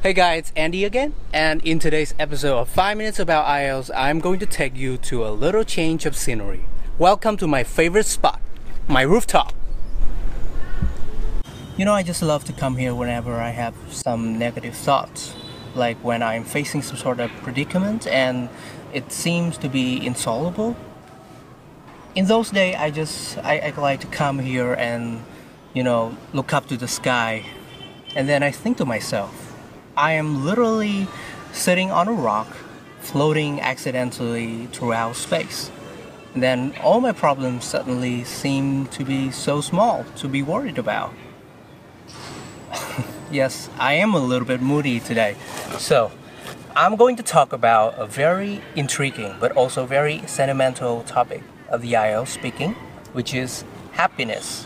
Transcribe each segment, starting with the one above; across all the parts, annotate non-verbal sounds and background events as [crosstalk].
Hey guys, it's Andy again, and in today's episode of 5 Minutes About IELTS, I'm going to take you to a little change of scenery. Welcome to my favorite spot, my rooftop. You know, I just love to come here whenever I have some negative thoughts, like when I'm facing some sort of predicament and it seems to be insoluble. In those days, I just I, I like to come here and you know look up to the sky, and then I think to myself I am literally sitting on a rock, floating accidentally throughout space. And then all my problems suddenly seem to be so small to be worried about. [laughs] yes, I am a little bit moody today. So, I'm going to talk about a very intriguing but also very sentimental topic of the IELTS speaking, which is happiness.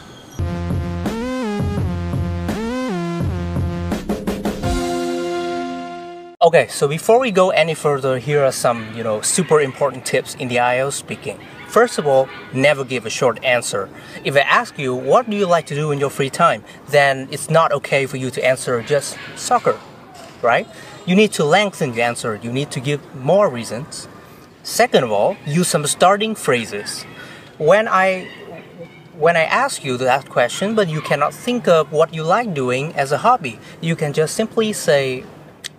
Okay, so before we go any further, here are some, you know, super important tips in the IELTS speaking. First of all, never give a short answer. If I ask you, what do you like to do in your free time? Then it's not okay for you to answer just soccer, right? You need to lengthen the answer. You need to give more reasons. Second of all, use some starting phrases. When I when I ask you that question, but you cannot think of what you like doing as a hobby, you can just simply say,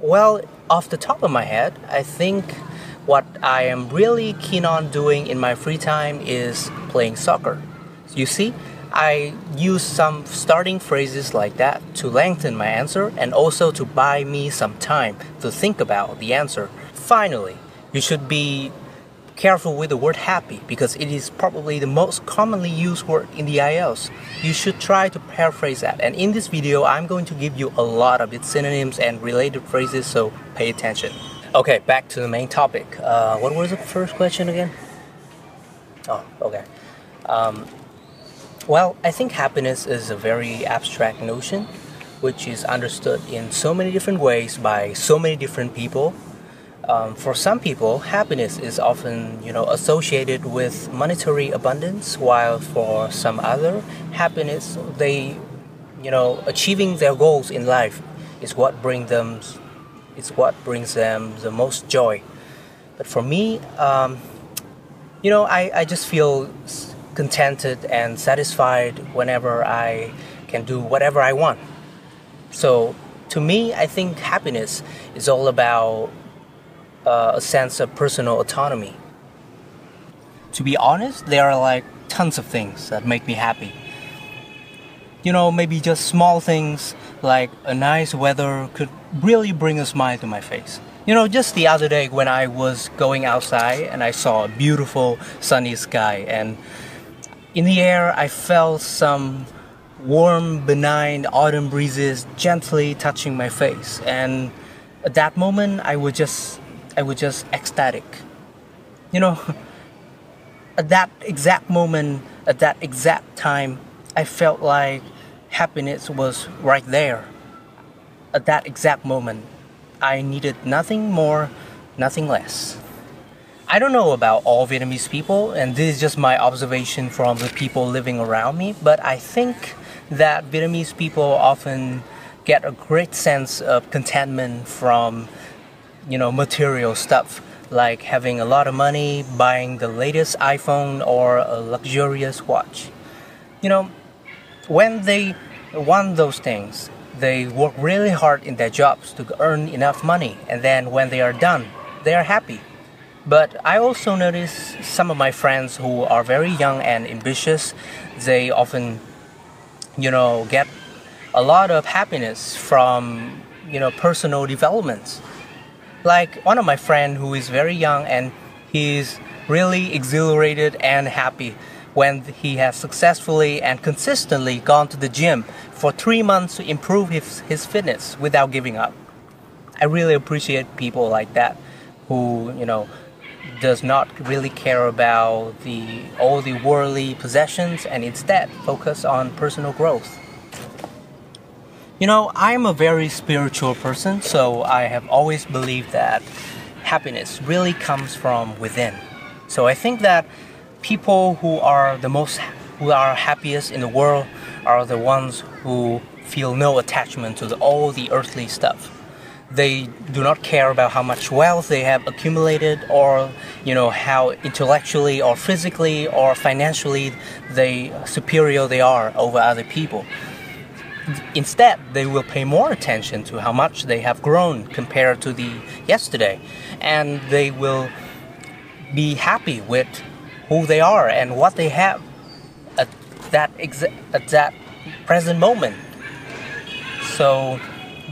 well, off the top of my head, I think what I am really keen on doing in my free time is playing soccer. You see, I use some starting phrases like that to lengthen my answer and also to buy me some time to think about the answer. Finally, you should be careful with the word happy because it is probably the most commonly used word in the IELTS. You should try to paraphrase that. And in this video, I'm going to give you a lot of its synonyms and related phrases, so pay attention. Okay, back to the main topic. Uh, what was the first question again? Oh, okay. Um, well, I think happiness is a very abstract notion which is understood in so many different ways by so many different people um, for some people, happiness is often, you know, associated with monetary abundance, while for some other, happiness, they, you know, achieving their goals in life is what brings them, is what brings them the most joy. But for me, um, you know, I, I just feel contented and satisfied whenever I can do whatever I want. So to me, I think happiness is all about uh, a sense of personal autonomy. To be honest, there are like tons of things that make me happy. You know, maybe just small things like a nice weather could really bring a smile to my face. You know, just the other day when I was going outside and I saw a beautiful sunny sky, and in the air I felt some warm, benign autumn breezes gently touching my face. And at that moment, I would just I was just ecstatic. You know, [laughs] at that exact moment, at that exact time, I felt like happiness was right there. At that exact moment, I needed nothing more, nothing less. I don't know about all Vietnamese people, and this is just my observation from the people living around me, but I think that Vietnamese people often get a great sense of contentment from you know material stuff like having a lot of money, buying the latest iPhone or a luxurious watch. You know, when they want those things, they work really hard in their jobs to earn enough money, and then when they are done, they are happy. But I also notice some of my friends who are very young and ambitious, they often, you know, get a lot of happiness from, you know, personal developments like one of my friend who is very young and he's really exhilarated and happy when he has successfully and consistently gone to the gym for three months to improve his, his fitness without giving up. I really appreciate people like that who, you know, does not really care about the all the worldly possessions and instead focus on personal growth. You know, I'm a very spiritual person, so I have always believed that happiness really comes from within. So I think that people who are the most who are happiest in the world are the ones who feel no attachment to the, all the earthly stuff. they do not care about how much wealth they have accumulated or you know how intellectually or physically or financially they superior they are over other people instead they will pay more attention to how much they have grown compared to the yesterday. And they will be happy with who they are and what they have at that exa- at that present moment. So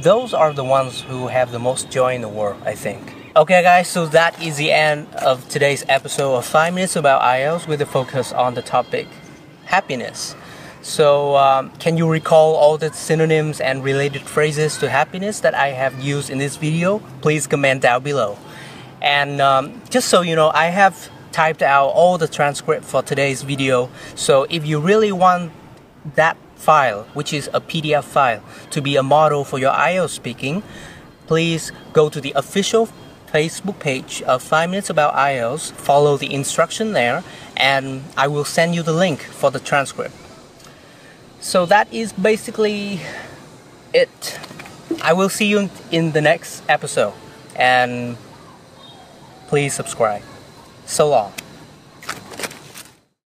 those are the ones who have the most joy in the world i think. Okay guys so that is the end of today's episode of 5 minutes about ielts with a focus on the topic happiness so, um, can you recall all the synonyms and related phrases to happiness that I have used in this video? Please comment down below. And um, just so you know, I have typed out all the transcript for today's video. So, if you really want that file, which is a PDF file, to be a model for your IELTS speaking, please go to the official Facebook page of 5 Minutes About IELTS, follow the instruction there, and I will send you the link for the transcript. So that is basically it. I will see you in the next episode and please subscribe. So long.